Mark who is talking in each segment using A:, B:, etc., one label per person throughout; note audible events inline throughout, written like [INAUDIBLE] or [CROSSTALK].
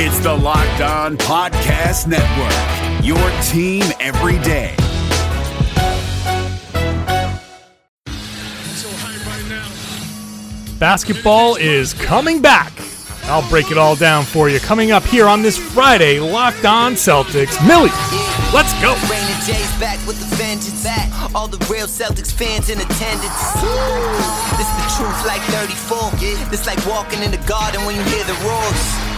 A: It's the Locked On Podcast Network, your team every day.
B: Basketball is coming back. I'll break it all down for you. Coming up here on this Friday, Locked On Celtics. Millie, let's go.
C: Raymond J's back with the vengeance. Back. All the real Celtics fans in attendance. This is the truth like 34. This like walking in the garden when you hear the roars.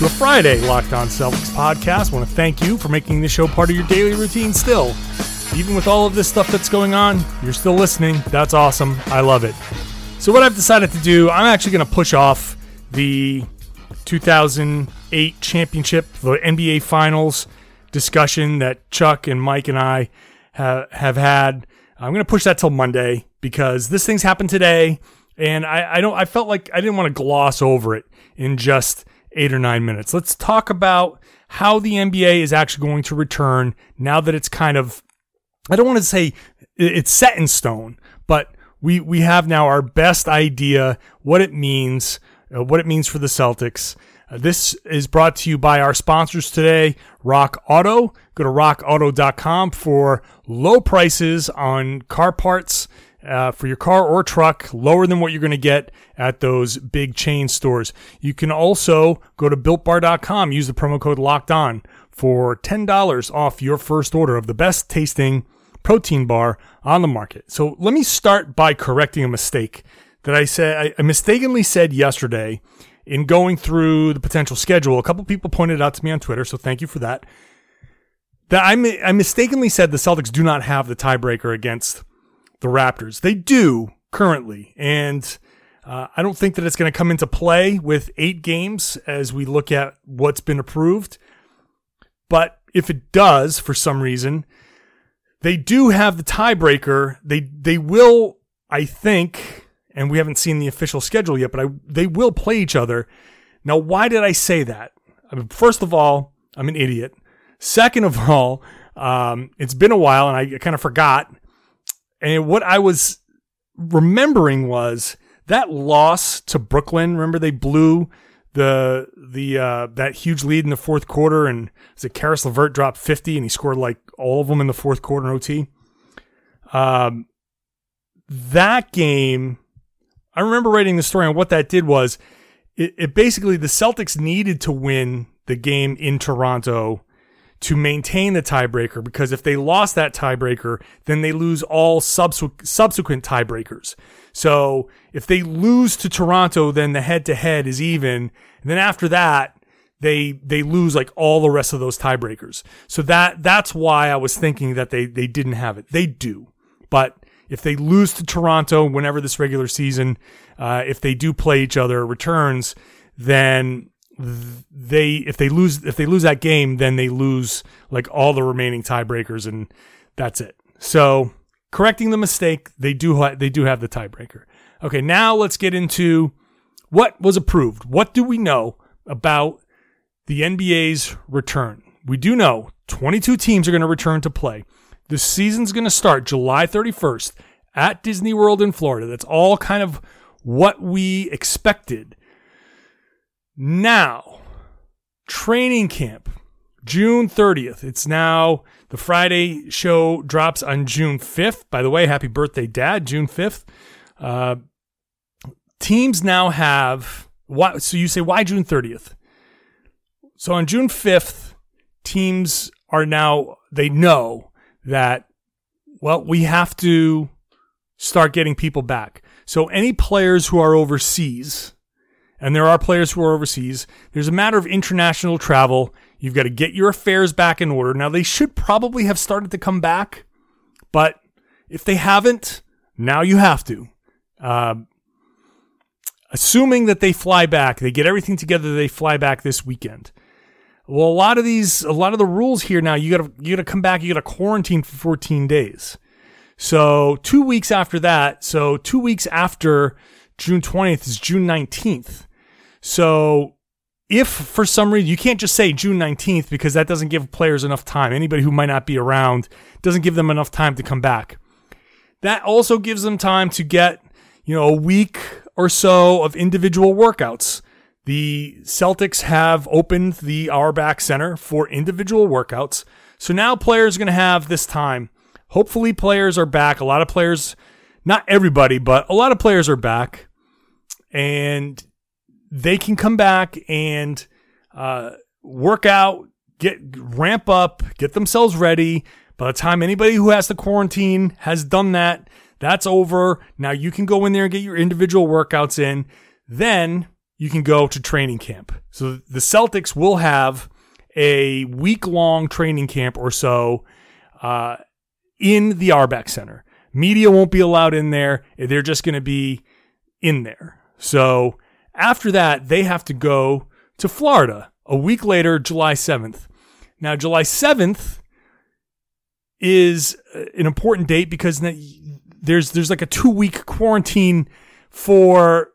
B: to a Friday Locked On Celtics podcast. I want to thank you for making this show part of your daily routine still. Even with all of this stuff that's going on, you're still listening. That's awesome. I love it. So, what I've decided to do, I'm actually going to push off the 2008 championship, the NBA Finals discussion that Chuck and Mike and I ha- have had. I'm going to push that till Monday because this thing's happened today and I, I don't I felt like I didn't want to gloss over it in just eight or nine minutes. Let's talk about how the NBA is actually going to return now that it's kind of I don't want to say it's set in stone, but we we have now our best idea what it means, uh, what it means for the Celtics. Uh, this is brought to you by our sponsors today, Rock Auto. Go to rockauto.com for low prices on car parts uh, for your car or truck, lower than what you're going to get at those big chain stores. You can also go to builtbar.com, use the promo code locked on for $10 off your first order of the best tasting protein bar on the market. So let me start by correcting a mistake that I said, I mistakenly said yesterday in going through the potential schedule. A couple people pointed out to me on Twitter, so thank you for that. That I, I mistakenly said the Celtics do not have the tiebreaker against the Raptors. They do currently, and uh, I don't think that it's going to come into play with eight games as we look at what's been approved. But if it does, for some reason, they do have the tiebreaker. They they will, I think, and we haven't seen the official schedule yet, but I they will play each other. Now, why did I say that? I mean, first of all, I'm an idiot. Second of all, um, it's been a while and I kind of forgot and what I was remembering was that loss to Brooklyn. Remember they blew the the uh, that huge lead in the fourth quarter, and was it Caris LeVert dropped fifty, and he scored like all of them in the fourth quarter in OT. Um, that game, I remember writing the story on what that did was it, it basically the Celtics needed to win the game in Toronto to maintain the tiebreaker because if they lost that tiebreaker, then they lose all subsequent subsequent tiebreakers. So if they lose to Toronto, then the head to head is even. And then after that, they they lose like all the rest of those tiebreakers. So that that's why I was thinking that they they didn't have it. They do, but if they lose to Toronto whenever this regular season, uh, if they do play each other returns, then they if they lose if they lose that game, then they lose like all the remaining tiebreakers, and that's it. So correcting the mistake, they do ha- they do have the tiebreaker. Okay, now let's get into what was approved. What do we know about the NBA's return? We do know 22 teams are going to return to play. The season's going to start July 31st at Disney World in Florida. That's all kind of what we expected. Now, training camp, June 30th. It's now the Friday show drops on June 5th. By the way, happy birthday, Dad, June 5th. Uh, teams now have, why, so you say, why June 30th? So on June 5th, teams are now, they know that, well, we have to start getting people back. So any players who are overseas, and there are players who are overseas. There's a matter of international travel. You've got to get your affairs back in order. Now, they should probably have started to come back, but if they haven't, now you have to. Uh, assuming that they fly back, they get everything together, they fly back this weekend. Well, a lot of these, a lot of the rules here now, you gotta you gotta come back, you gotta quarantine for 14 days. So two weeks after that, so two weeks after June 20th is June 19th. So if for some reason you can't just say June 19th because that doesn't give players enough time. Anybody who might not be around doesn't give them enough time to come back. That also gives them time to get, you know, a week or so of individual workouts. The Celtics have opened the Auerbach Center for individual workouts. So now players are going to have this time hopefully players are back. A lot of players, not everybody, but a lot of players are back, and they can come back and uh, work out, get ramp up, get themselves ready. By the time anybody who has to quarantine has done that, that's over. Now you can go in there and get your individual workouts in. Then you can go to training camp. So the Celtics will have a week long training camp or so uh, in the Auerbach Center. Media won't be allowed in there. They're just going to be in there. So after that, they have to go to Florida a week later, July 7th. Now, July 7th is uh, an important date because there's there's like a two week quarantine for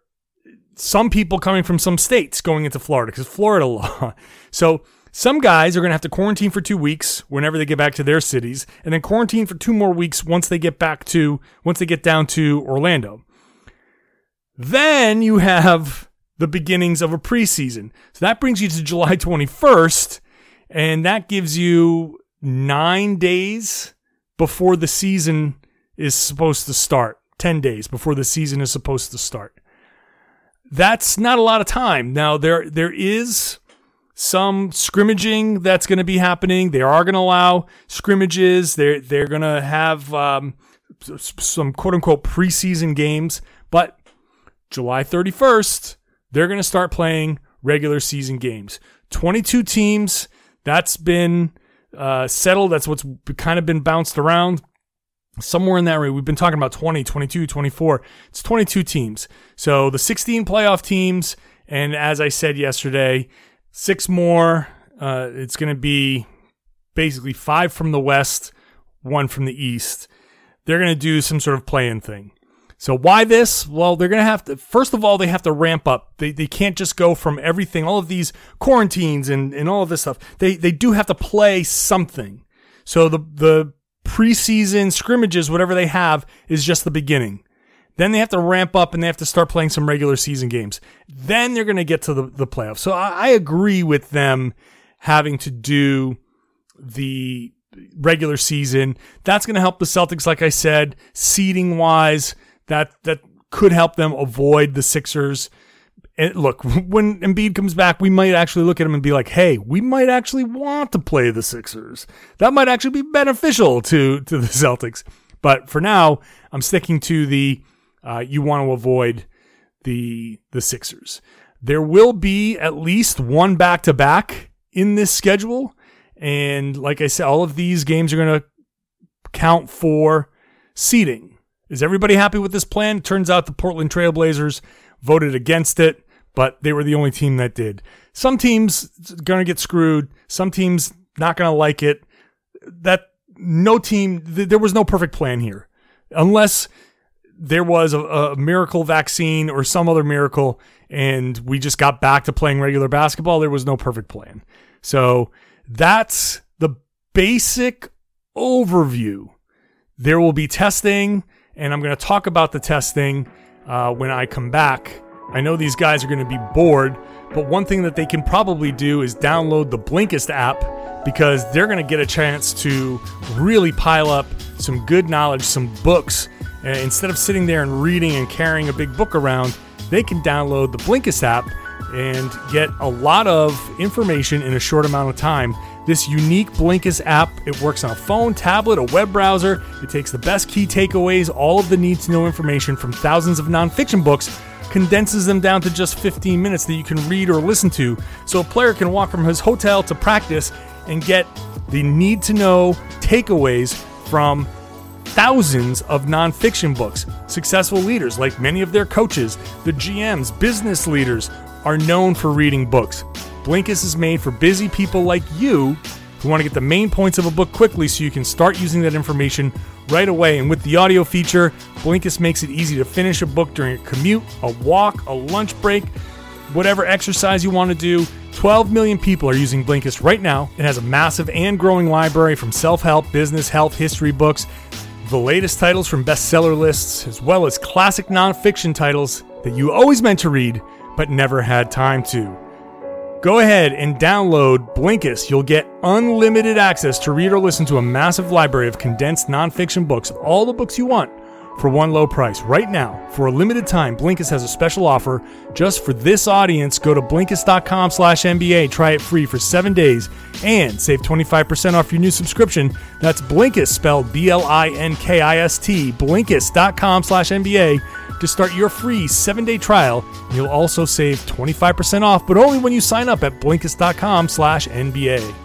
B: some people coming from some states going into Florida because Florida [LAUGHS] law. So some guys are going to have to quarantine for two weeks whenever they get back to their cities, and then quarantine for two more weeks once they get back to, once they get down to Orlando. Then you have the beginnings of a preseason. So that brings you to July [LAUGHS] 21st, and that gives you nine days before the season is supposed to start. 10 days before the season is supposed to start. That's not a lot of time. Now there there is some scrimmaging that's going to be happening. They are going to allow scrimmages. They're they're going to have um, some quote unquote preseason games, but July 31st they're going to start playing regular season games. 22 teams. That's been uh, settled. That's what's kind of been bounced around. Somewhere in that range. We've been talking about 20, 22, 24. It's 22 teams. So the 16 playoff teams. And as I said yesterday, six more. Uh, it's going to be basically five from the west, one from the east. They're going to do some sort of play-in thing. So why this? Well, they're going to have to. First of all, they have to ramp up. They they can't just go from everything, all of these quarantines and and all of this stuff. They they do have to play something. So the the preseason scrimmages, whatever they have, is just the beginning. Then they have to ramp up and they have to start playing some regular season games. Then they're going to get to the, the playoffs. So I, I agree with them having to do the regular season. That's going to help the Celtics, like I said, seeding wise. That that could help them avoid the Sixers. And look, [LAUGHS] when Embiid comes back, we might actually look at him and be like, "Hey, we might actually want to play the Sixers. That might actually be beneficial to to the [LAUGHS] Celtics." But for now, I'm sticking to the uh, you want to avoid the the Sixers. There will be at least one back to back in this schedule, and like I said, all of these games are going to count for seeding. Is everybody happy with this plan? Turns out the Portland Trailblazers voted against it, but they were the only team that did. Some teams are going to get screwed. Some teams not going to like it. That no team. Th- there was no perfect plan here, unless there was a, a, miracle vaccine or some other miracle and we just got back to playing regular basketball, there was no perfect plan. So that's the basic overview. There will be testing, and I'm going to talk about the testing uh, when I come back. I know these guys are going to be bored, but one thing that they can probably do is download the Blinkist app because they're going to get a chance to really pile up some good knowledge, some books instead of sitting there and reading and carrying a big book around, they can download the Blinkist app and get a lot of information in a short amount of time. This unique Blinkist app, it works on a phone, tablet, a web browser. It takes the best key takeaways, all of the need to know information from thousands of nonfiction books, condenses them down to just 15 minutes that you can read or listen to. So a player can walk from his hotel to practice and get the need to know takeaways from thousands of nonfiction books. Successful leaders, like many of their coaches, the GMs, business leaders, are known for reading books. Blinkist is made for busy people like you who want to get the main points of a book quickly so you can start using that information right away. And with the audio feature, Blinkist makes it easy to finish a book during a commute, a walk, a lunch break, whatever exercise you want to do. 12 million people are using Blinkist right now. It has a massive and growing library from self help, business, health, history books, the latest titles from bestseller lists, as well as classic nonfiction titles that you always meant to read but never had time to. Go ahead and download Blinkist. You'll get unlimited access to read or listen to a massive library of condensed nonfiction books, all the books you want for one low price. Right now, for a limited time, Blinkist has a special offer just for this audience. Go to Blinkist.com slash NBA, try it free for seven days, and save 25% off your new subscription. That's Blinkist, spelled B-L-I-N-K-I-S-T, Blinkist.com slash NBA to start your free seven-day trial. You'll also save 25% off, but only when you sign up at Blinkist.com slash NBA.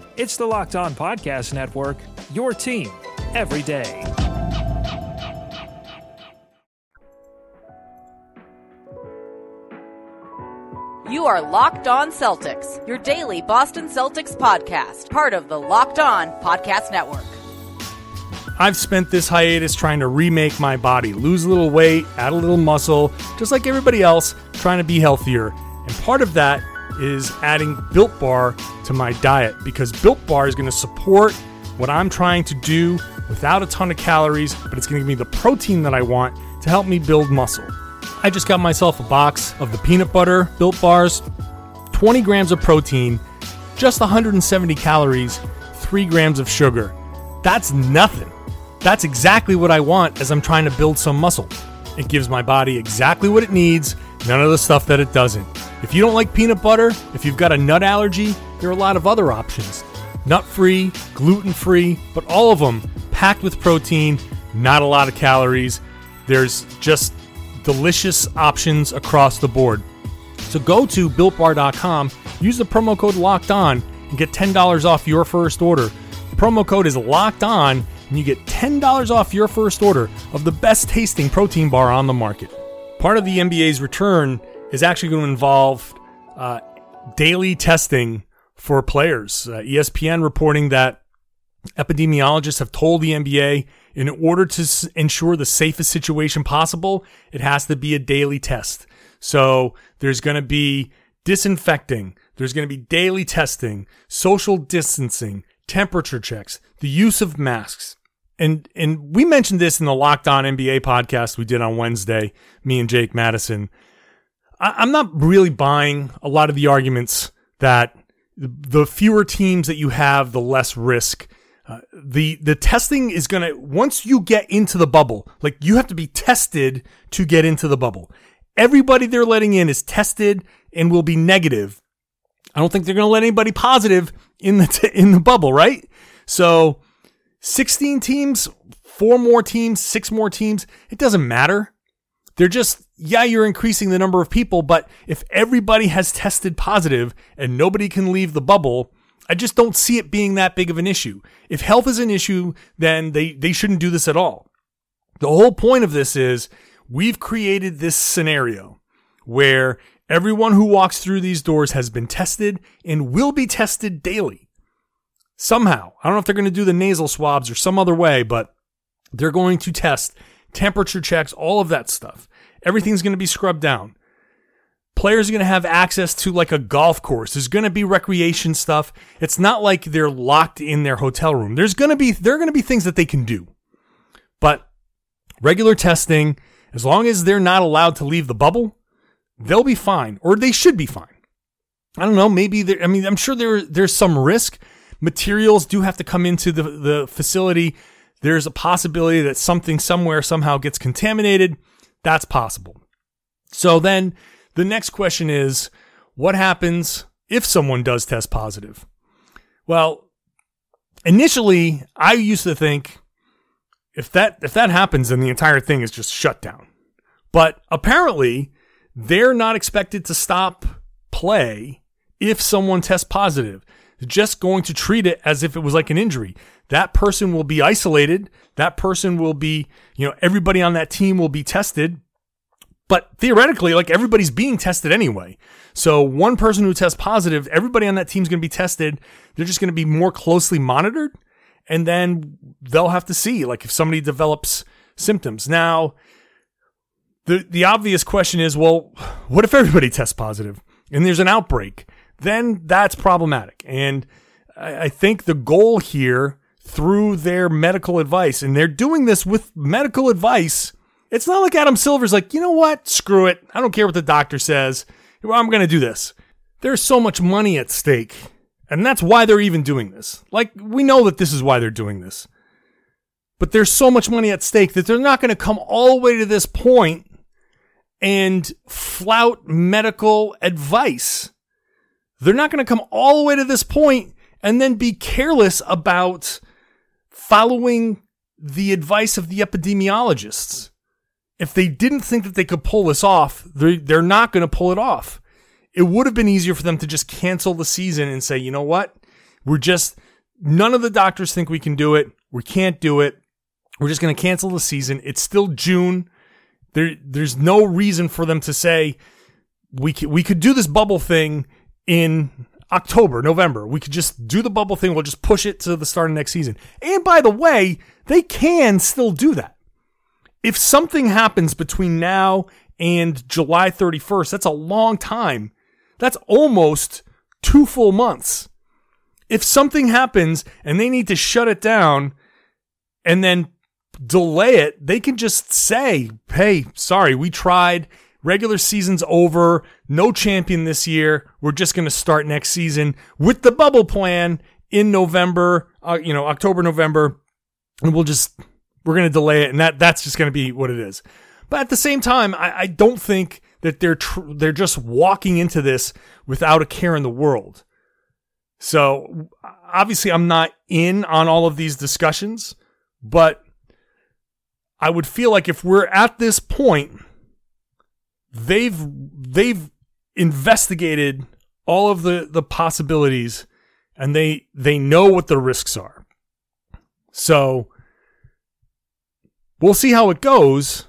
D: It's the Locked On Podcast Network, your team every day.
E: You are Locked On Celtics, your daily Boston Celtics podcast, part of the Locked On Podcast Network.
B: I've spent this hiatus trying to remake my body, lose a little weight, add a little muscle, just like everybody else, trying to be healthier. And part of that is adding Built Bar to my diet because Built Bar is going to support what I'm trying to do without a ton of calories, but it's going to give me the protein that I want to help me build muscle. I just got myself a box of the peanut butter built bars, 20 grams of protein, just 170 calories, 3 grams of sugar. That's nothing. That's exactly what I want as I'm trying to build some muscle. It gives my body exactly what it needs, none of the stuff that it doesn't. If you don't like peanut butter, if you've got a nut allergy, there are a lot of other options. Nut free, gluten free, but all of them packed with protein, not a lot of calories. There's just delicious options across the board. So go to builtbar.com, use the promo code locked on, and get $10 off your first order. The promo code is locked on, and you get $10 off your first order of the best tasting protein bar on the market. Part of the NBA's return is actually going to involve uh, daily testing for players. Uh, ESPN reporting that epidemiologists have told the NBA in order to s- ensure the safest situation possible, it has to be a daily test. So there's going to be disinfecting, there's going to be daily testing, social distancing, temperature checks, the use of masks. And and we mentioned this in the Locked On NBA podcast we did on Wednesday, me and Jake Madison. I, I'm not really buying a lot of the arguments that the fewer teams that you have, the less risk. Uh, the the testing is gonna once you get into the bubble, like you have to be tested to get into the bubble. Everybody they're letting in is tested and will be negative. I don't think they're gonna let anybody positive in the t- in the bubble, right? So, sixteen teams, four more teams, six more teams, it doesn't matter. They're just, yeah, you're increasing the number of people, but if everybody has tested positive and nobody can leave the bubble, I just don't see it being that big of an issue. If health is an issue, then they, they shouldn't do this at all. The whole point of this is we've created this scenario where everyone who walks through these doors has been tested and will be tested daily. Somehow. I don't know if they're going to do the nasal swabs or some other way, but they're going to test temperature checks, all of that stuff. Everything's going to be scrubbed down. Players are going to have access to like a golf course. There's going to be recreation stuff. It's not like they're locked in their hotel room. There's going to be there are going to be things that they can do. But regular testing, as long as they're not allowed to leave the bubble, they'll be fine or they should be fine. I don't know, maybe there I mean, I'm sure there there's some risk. Materials do have to come into the the facility. There's a possibility that something somewhere somehow gets contaminated. That's possible. So then the next question is what happens if someone does test positive? Well, initially, I used to think if that if that happens then the entire thing is just shut down. But apparently, they're not expected to stop play if someone tests positive. Just going to treat it as if it was like an injury. That person will be isolated. That person will be, you know, everybody on that team will be tested but theoretically, like everybody's being tested anyway. So one person who tests positive, everybody on that team's going to be tested. They're just going to be more closely monitored. And then they'll have to see, like, if somebody develops symptoms. Now, the, the obvious question is, well, what if everybody tests positive and there's an outbreak? Then that's problematic. And I, I think the goal here through their medical advice, and they're doing this with medical advice it's not like Adam Silver's like, you know what? Screw it. I don't care what the doctor says. I'm going to do this. There's so much money at stake. And that's why they're even doing this. Like, we know that this is why they're doing this. But there's so much money at stake that they're not going to come all the way to this point and flout medical advice. They're not going to come all the way to this point and then be careless about following the advice of the epidemiologists if they didn't think that they could pull this off, they're, they're not going to pull it off. It would have been easier for them to just cancel the season and say, you know what? We're just, none of the doctors think we can do it. We can't do it. We're just going to cancel the season. It's still June. There, there's no reason for them to say we we could do this bubble thing in October, November. We could just do the bubble thing. We'll just push it to the start of next season. And by the way, they can still do that if something happens between now and July 31st, that's a long time. That's almost two full months. If something happens and they need to shut it down and then delay it, they can just say, hey, sorry, we tried. Regular season's over. No champion this year. We're just going to start next season with the bubble plan in November, uh, you know, October, November. And we'll just we're going to delay it, and that that's just going to be what it is. But at the same time, I, I don't think that they're tr- they're just walking into this without a care in the world. So obviously, I'm not in on all of these discussions, but I would feel like if we're at this point, they've they've investigated all of the the possibilities, and they they know what the risks are. So we'll see how it goes.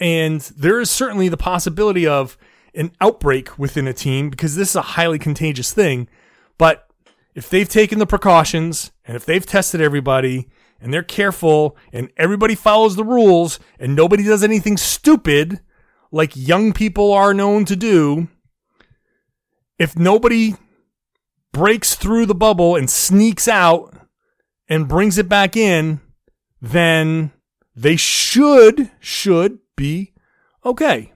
B: And there is certainly the possibility of an outbreak within a team because this is a highly contagious thing. But if they've taken the precautions and if they've tested everybody and they're careful and everybody follows the rules and nobody does anything stupid like young people are known to do, if nobody breaks through the bubble and sneaks out and brings it back in, then they should, should be okay.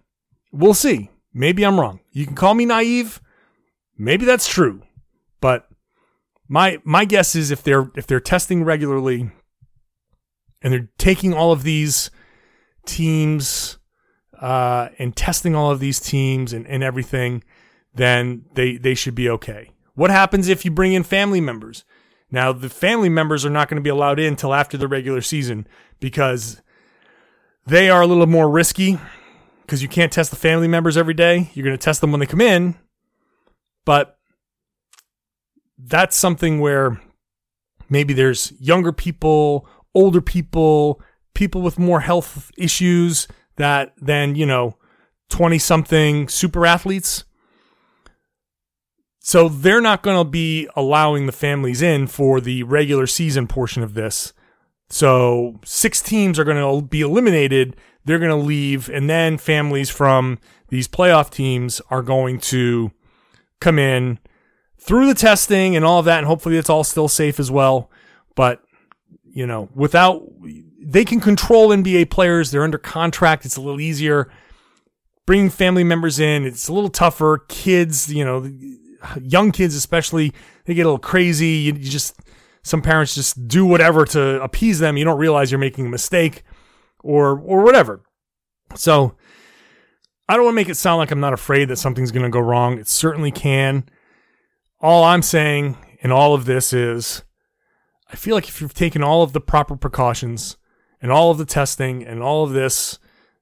B: We'll see. Maybe I'm wrong. You can call me naive. Maybe that's true. But my my guess is if they're if they're testing regularly and they're taking all of these teams uh, and testing all of these teams and, and everything, then they they should be okay. What happens if you bring in family members? Now, the family members are not going to be allowed in until after the regular season because they are a little more risky because you can't test the family members every day. You're going to test them when they come in. But that's something where maybe there's younger people, older people, people with more health issues that than, you know, 20 something super athletes. So they're not going to be allowing the families in for the regular season portion of this So six teams are going to be eliminated. They're going to leave, and then families from these playoff teams are going to come in through the testing and all of that, and hopefully it's all still safe as well. But you know, without they can control NBA players, they're under contract. It's a little easier. Bringing family members in, it's a little tougher. Kids, you know, young kids especially, they get a little crazy. You, you just some parents just do whatever to appease them. You don't realize you're making a mistake or or whatever. So I don't want to make it sound like I'm not afraid that something's going to go wrong. It certainly can. All I'm saying in all of this is I feel like if you've taken all of the proper precautions and all of the testing and all of this,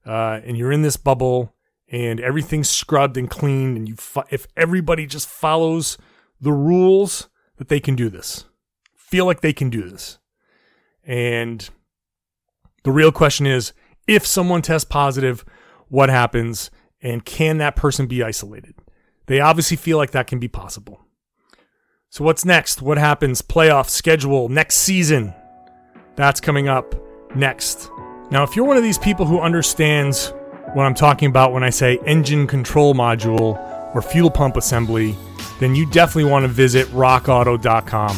B: uh, and you're in this bubble and everything's scrubbed and cleaned, and you fo- if everybody just follows the rules, that they can do this. Feel like they can do this. And the real question is if someone tests positive, what happens? And can that person be isolated? They obviously feel like that can be possible. So, what's next? What happens? Playoff schedule next season. That's coming up next. Now, if you're one of these people who understands what I'm talking about when I say engine control module or fuel pump assembly, then you definitely want to visit rockauto.com.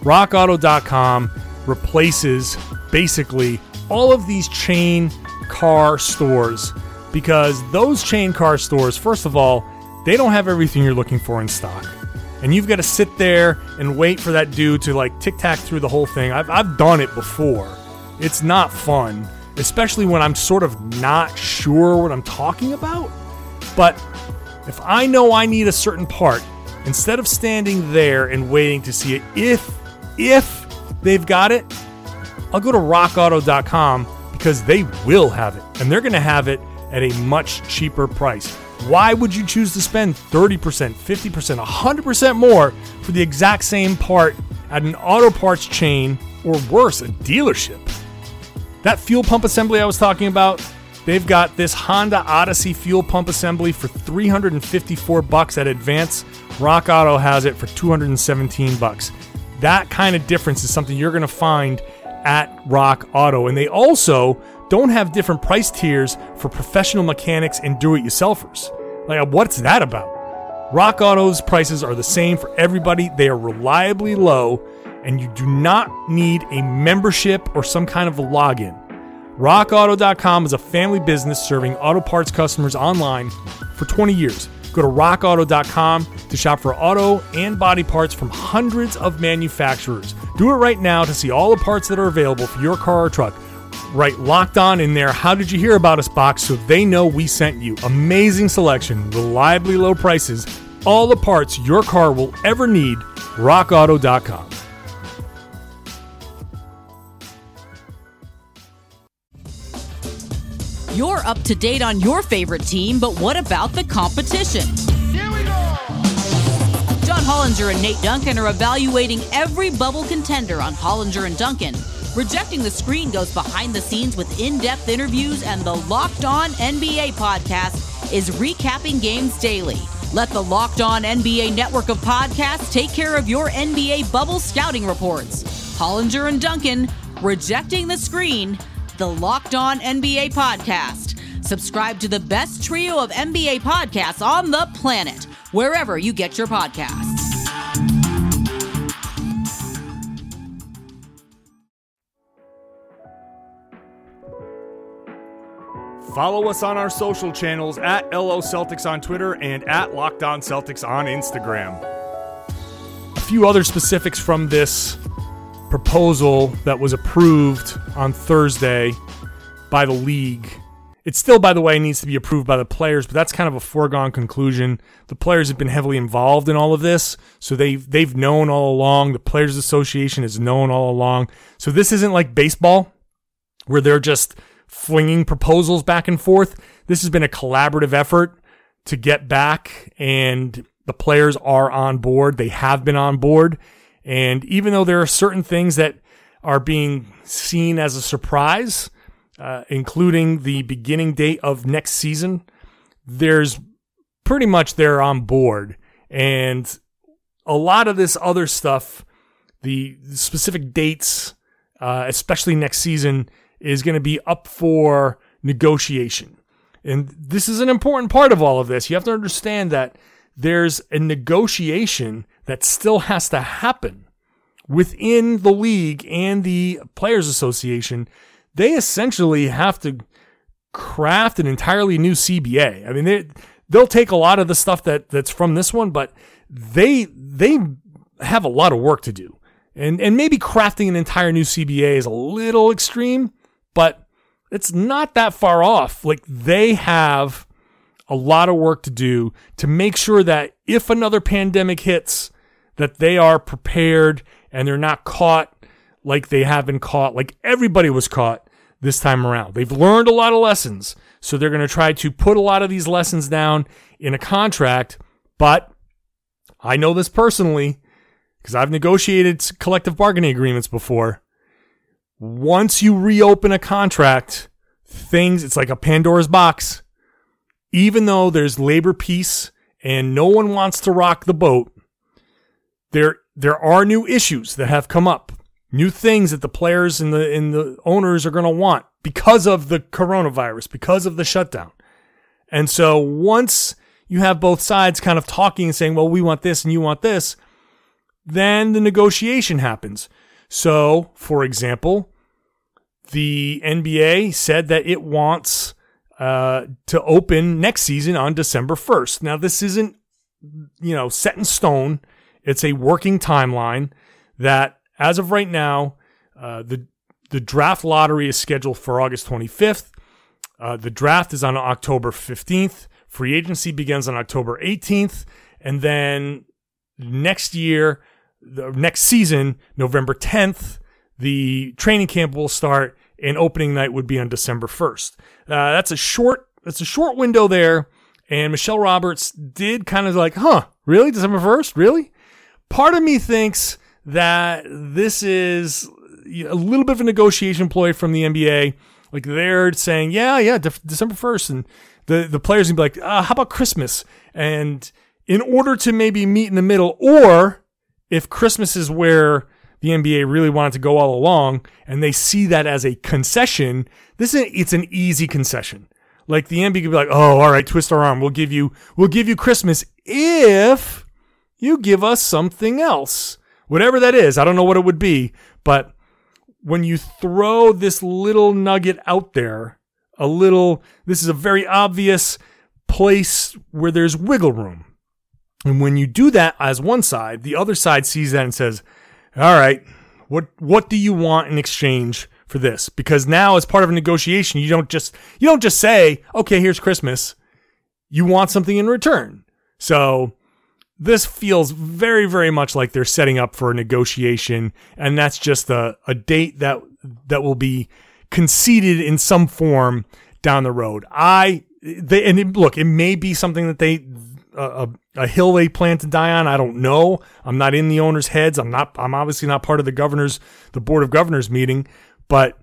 B: Rockauto.com replaces basically all of these chain car stores because those chain car stores, first of all, they don't have everything you're looking for in stock and you've got to sit there and wait for that dude to like tic tac through the whole thing. I've, I've done it before. It's not fun, especially when I'm sort of not sure what I'm talking about. But if I know I need a certain part, instead of standing there and waiting to see it, if if they've got it, I'll go to rockauto.com because they will have it and they're going to have it at a much cheaper price. Why would you choose to spend 30%, 50%, 100% more for the exact same part at an auto parts chain or worse, a dealership? That fuel pump assembly I was talking about, they've got this Honda Odyssey fuel pump assembly for 354 bucks at Advance. Rock Auto has it for 217 bucks. That kind of difference is something you're going to find at Rock Auto. And they also don't have different price tiers for professional mechanics and do it yourselfers. Like, what's that about? Rock Auto's prices are the same for everybody, they are reliably low, and you do not need a membership or some kind of a login. RockAuto.com is a family business serving auto parts customers online for 20 years. Go to rockauto.com to shop for auto and body parts from hundreds of manufacturers. Do it right now to see all the parts that are available for your car or truck. Write locked on in there. How did you hear about us box so they know we sent you? Amazing selection, reliably low prices, all the parts your car will ever need. RockAuto.com.
F: You're up to date on your favorite team, but what about the competition? Here we go. John Hollinger and Nate Duncan are evaluating every bubble contender on Hollinger and Duncan. Rejecting the Screen goes behind the scenes with in depth interviews, and the Locked On NBA podcast is recapping games daily. Let the Locked On NBA network of podcasts take care of your NBA bubble scouting reports. Hollinger and Duncan, Rejecting the Screen, the Locked On NBA podcast. Subscribe to the best trio of NBA podcasts on the planet, wherever you get your podcasts.
B: Follow us on our social channels at LO Celtics on Twitter and at Locked On Celtics on Instagram. A few other specifics from this proposal that was approved on Thursday by the league. It still, by the way, needs to be approved by the players, but that's kind of a foregone conclusion. The players have been heavily involved in all of this, so they've they've known all along. The Players Association has known all along. So this isn't like baseball, where they're just flinging proposals back and forth. This has been a collaborative effort to get back, and the players are on board. They have been on board. And even though there are certain things that are being seen as a surprise, uh, including the beginning date of next season, there's pretty much they're on board. And a lot of this other stuff, the specific dates uh, especially next season, is going to be up for negotiation. And this is an important part of all of this. You have to understand that there's a negotiation that still has to happen within the league and the Players Association. They essentially have to craft an entirely new CBA. I mean, they they'll take a lot of the stuff that that's from this one, but they they have a lot of work to do. And and maybe crafting an entire new CBA is a little extreme, but it's not that far off. Like they have a lot of work to do to make sure that if another pandemic hits, that they are prepared and they're not caught like they have been caught, like everybody was caught this time around. They've learned a lot of lessons. So they're going to try to put a lot of these lessons down in a contract. But I know this personally because I've negotiated collective bargaining agreements before. Once you reopen a contract, things, it's like a Pandora's box. Even though there's labor peace and no one wants to rock the boat, there, there are new issues that have come up new things that the players and the and the owners are going to want because of the coronavirus, because of the shutdown. And so once you have both sides kind of talking and saying, "Well, we want this and you want this," then the negotiation happens. So, for example, the NBA said that it wants uh, to open next season on December 1st. Now, this isn't, you know, set in stone. It's a working timeline that as of right now, uh, the the draft lottery is scheduled for August 25th. Uh, the draft is on October 15th. Free agency begins on October 18th, and then next year, the next season, November 10th, the training camp will start, and opening night would be on December 1st. Uh, that's a short that's a short window there. And Michelle Roberts did kind of like, huh, really? December 1st? Really? Part of me thinks that this is a little bit of a negotiation ploy from the NBA. Like they're saying, yeah, yeah, De- December 1st. And the, the players can be like, uh, how about Christmas? And in order to maybe meet in the middle, or if Christmas is where the NBA really wanted to go all along and they see that as a concession, this is, it's an easy concession. Like the NBA could be like, oh, all right, twist our arm. We'll give you, we'll give you Christmas if you give us something else whatever that is. I don't know what it would be, but when you throw this little nugget out there, a little, this is a very obvious place where there's wiggle room. And when you do that as one side, the other side sees that and says, all right, what, what do you want in exchange for this? Because now as part of a negotiation, you don't just, you don't just say, okay, here's Christmas. You want something in return. So this feels very, very much like they're setting up for a negotiation, and that's just a, a date that that will be conceded in some form down the road. I they and it, look, it may be something that they a, a hill they plan to die on. I don't know. I'm not in the owners' heads. I'm not. I'm obviously not part of the governors, the board of governors meeting. But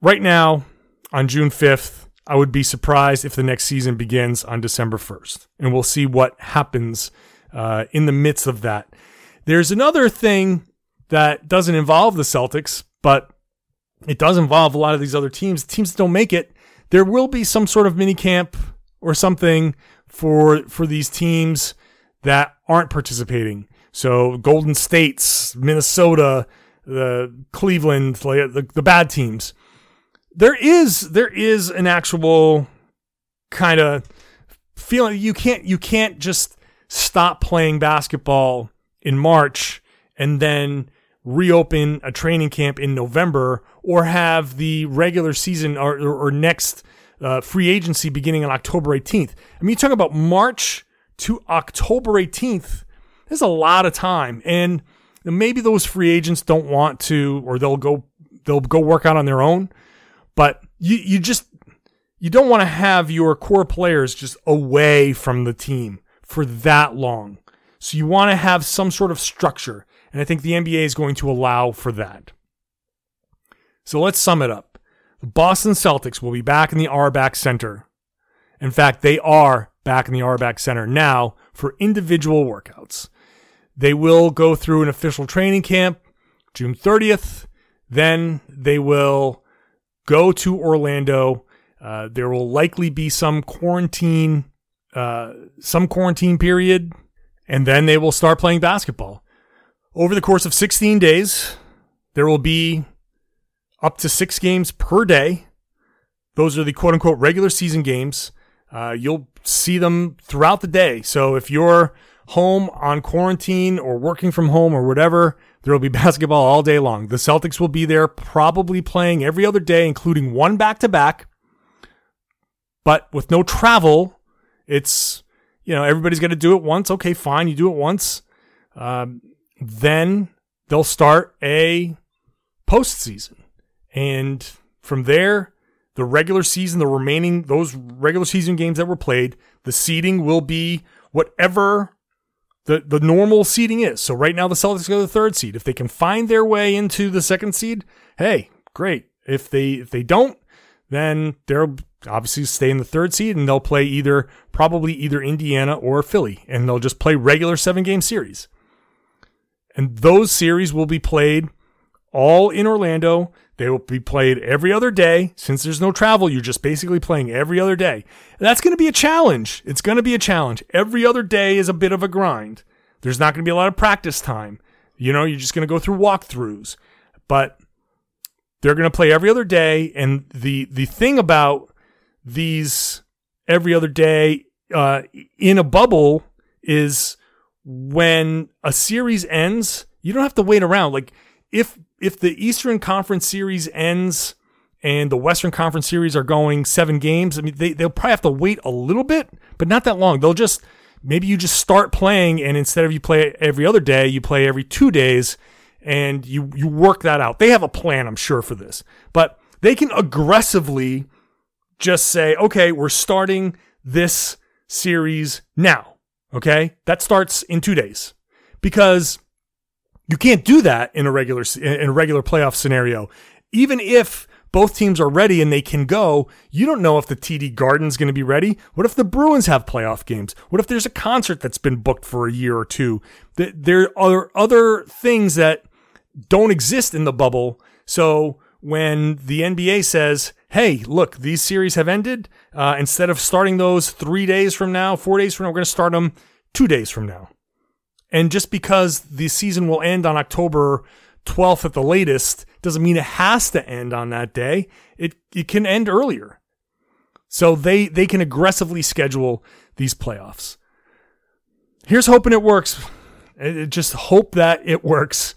B: right now, on June 5th, I would be surprised if the next season begins on December 1st. And we'll see what happens uh, in the midst of that. There's another thing that doesn't involve the Celtics, but it does involve a lot of these other teams. Teams that don't make it, there will be some sort of mini camp or something for for these teams that aren't participating. So Golden State's, Minnesota, the Cleveland, the, the bad teams there is there is an actual kind of feeling you can't you can't just stop playing basketball in March and then reopen a training camp in November or have the regular season or, or, or next uh, free agency beginning on October 18th. I mean, you talk about March to October 18th. There's a lot of time, and maybe those free agents don't want to, or they'll go they'll go work out on their own. But you you just you don't want to have your core players just away from the team for that long. So you want to have some sort of structure, and I think the NBA is going to allow for that. So let's sum it up. The Boston Celtics will be back in the Auerbach Center. In fact, they are back in the Auerbach Center now for individual workouts. They will go through an official training camp June 30th Then they will go to Orlando. Uh, there will likely be some quarantine, uh, some quarantine period, and then they will start playing basketball. Over the course of 16 days, there will be up to six games per day. Those are the quote unquote regular season games. Uh, you'll see them throughout the day. So if you're home on quarantine or working from home or whatever, there will be [LAUGHS] basketball all day long. The Celtics will be there probably playing every other day, including one back to back. But with no travel, it's, you know, everybody's going to do it once. Okay, fine. You do it once. Um, then they'll start a postseason. And from there, the regular season, the remaining, those regular season games that were played, the seeding will be whatever the, the normal seeding is. So right now the Celtics go to the third seed. If they can find their way into the second seed, hey, great. If they if they don't, then they'll obviously stay in the third seed and they'll play either probably either Indiana or Philly, and they'll just play regular seven game series. And those series will be played all in Orlando. They will be played every other day. Since there's no travel, you're just basically playing every other day. that's going to be a challenge. It's going to be a challenge. Every other day is a bit of a grind. There's not going to be a lot of practice time. You know, you're just going to go through walkthroughs. But they're going to play every other day. And the, the thing about these every other day uh, in a bubble is when a series ends, you don't have to wait around. Like if if the Eastern Conference series ends and the Western Conference series are going seven games, I mean, they, they'll probably have to wait a little bit, but not that long. They'll just, maybe you just start playing and instead of you play every other day, you play every two days and you, you work that out. They have a plan, I'm sure, for this, but they can aggressively just say, okay, we're starting this series now. Okay. That starts in two days because you can't do that in a regular in a regular playoff scenario. Even if both teams are ready and they can go, you don't know if the TD Garden's going to be ready. What if the Bruins have playoff games? What if there's a concert that's been booked for a year or two? There are other things that don't exist in the bubble. So when the NBA says, hey, look, these series have ended, uh, instead of starting those three days from now, four days from now, we're going to start them two days from now. And just because the season will end on October 12th at the latest doesn't mean it has to end on that day. It it can end earlier. So they they can aggressively schedule these playoffs. Here's hoping it works. Just hope that it works.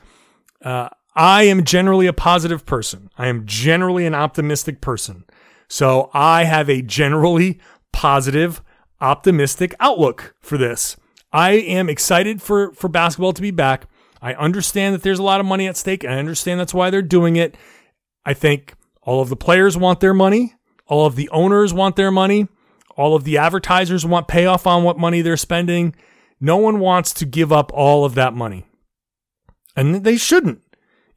B: Uh, I am generally a positive person. I am generally an optimistic person. So I have a generally positive, optimistic outlook for this. I am excited for, for basketball to be back. I understand that there's a lot of money at stake. I understand that's why they're doing it. I think all of the players want their money. All of the owners want their money. All of the advertisers want payoff on what money they're spending. No one wants to give up all of that money. And they shouldn't.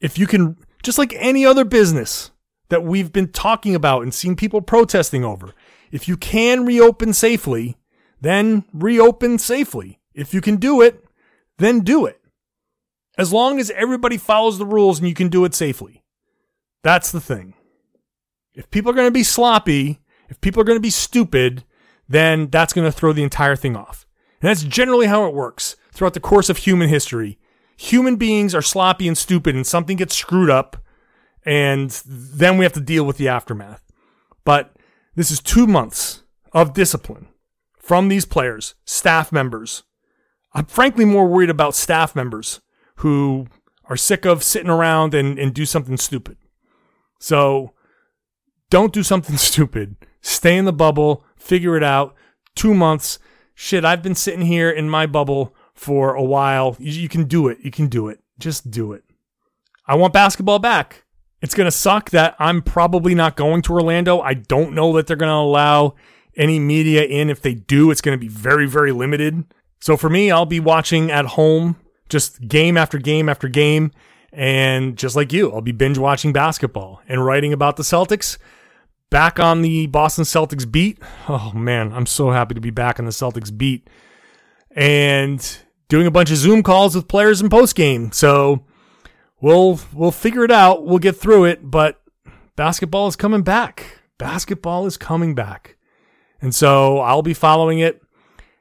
B: If you can, just like any other business that we've been talking about and seen people protesting over, if you can reopen safely, then reopen safely. If you can do it, then do it. As long as everybody follows the rules and you can do it safely. That's the thing. If people are going to be sloppy, if people are going to be stupid, then that's going to throw the entire thing off. And that's generally how it works throughout the course of human history. Human beings are sloppy and stupid, and something gets screwed up, and then we have to deal with the aftermath. But this is two months of discipline from these players, staff members, I'm frankly more worried about staff members who are sick of sitting around and, and do something stupid. So don't do something [LAUGHS] stupid. Stay in the bubble, figure it out. Two months. Shit, I've been sitting here in my bubble for a while. You, you can do it. You can do it. Just do it. I want basketball back. It's going to suck that I'm probably not going to Orlando. I don't know that they're going to allow any media in. If they do, it's going to be very, very limited. So for me, I'll be watching at home just game after game after game. And just like you, I'll be binge watching basketball and writing about the Celtics. Back on the Boston Celtics beat. Oh man, I'm so happy to be back on the Celtics beat. And doing a bunch of Zoom calls with players in post game. So we'll we'll figure it out. We'll get through it, but basketball is coming back. Basketball is coming back. And so I'll be following it.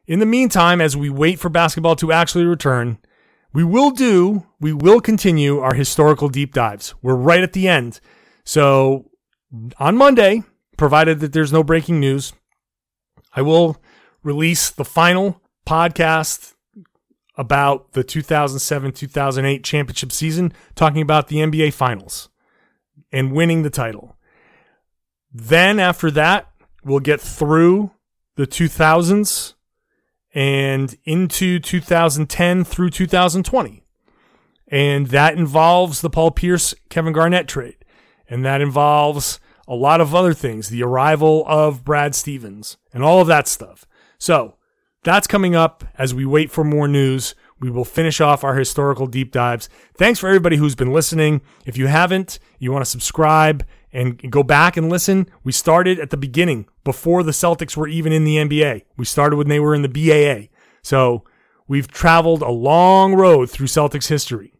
B: In the meantime, as we wait for basketball to actually return, we will do, we will continue our historical deep dives. We're right at the end. So on Monday, provided that there's no breaking news, I will release the final podcast about the 2007 2008 championship season, talking about the NBA Finals and winning the title. Then after that, we'll get through the 2000s and into 2010 through 2020. And that involves the Paul Pierce Kevin Garnett trade. And that involves a lot of other things, the arrival of Brad Stevens and all of that stuff. So that's coming up as we wait for more news. We will finish off our historical deep dives. Thanks for everybody who's been listening. If you haven't, you want to subscribe and go back and listen. We started at the beginning before the Celtics were even in the NBA. We started when they were in the BAA. So we've traveled a long road through Celtics history.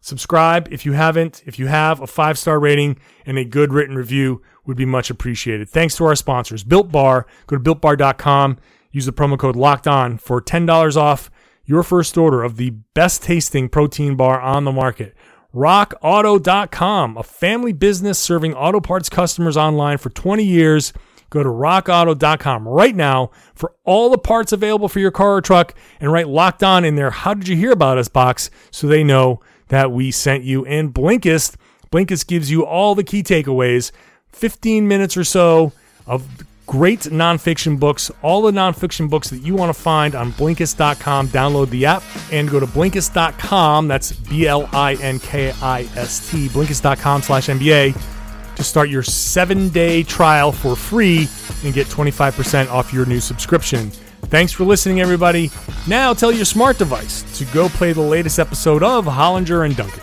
B: Subscribe if you haven't. If you have a five star rating and a good written review, would be much appreciated. Thanks to our sponsors, Built Bar. Go to builtbar.com. Use the promo code Locked On for ten dollars off your first order of the best tasting protein bar on the market. RockAuto.com, a family business serving auto parts customers online for 20 years. Go to rockauto.com right now for all the parts available for your car or truck and write locked on in there. How did you hear about us box so they know that we sent you? And Blinkist, Blinkist gives you all the key takeaways, 15 minutes or so of great nonfiction books, all the nonfiction books that you want to find on Blinkist.com. Download the app and go to Blinkist.com. That's B L I N K I S T, Blinkist.com slash NBA to start your seven day trial for free and get 25% off your new subscription. Thanks for listening, everybody. Now tell your smart device to go play the latest episode of Hollinger and Duncan.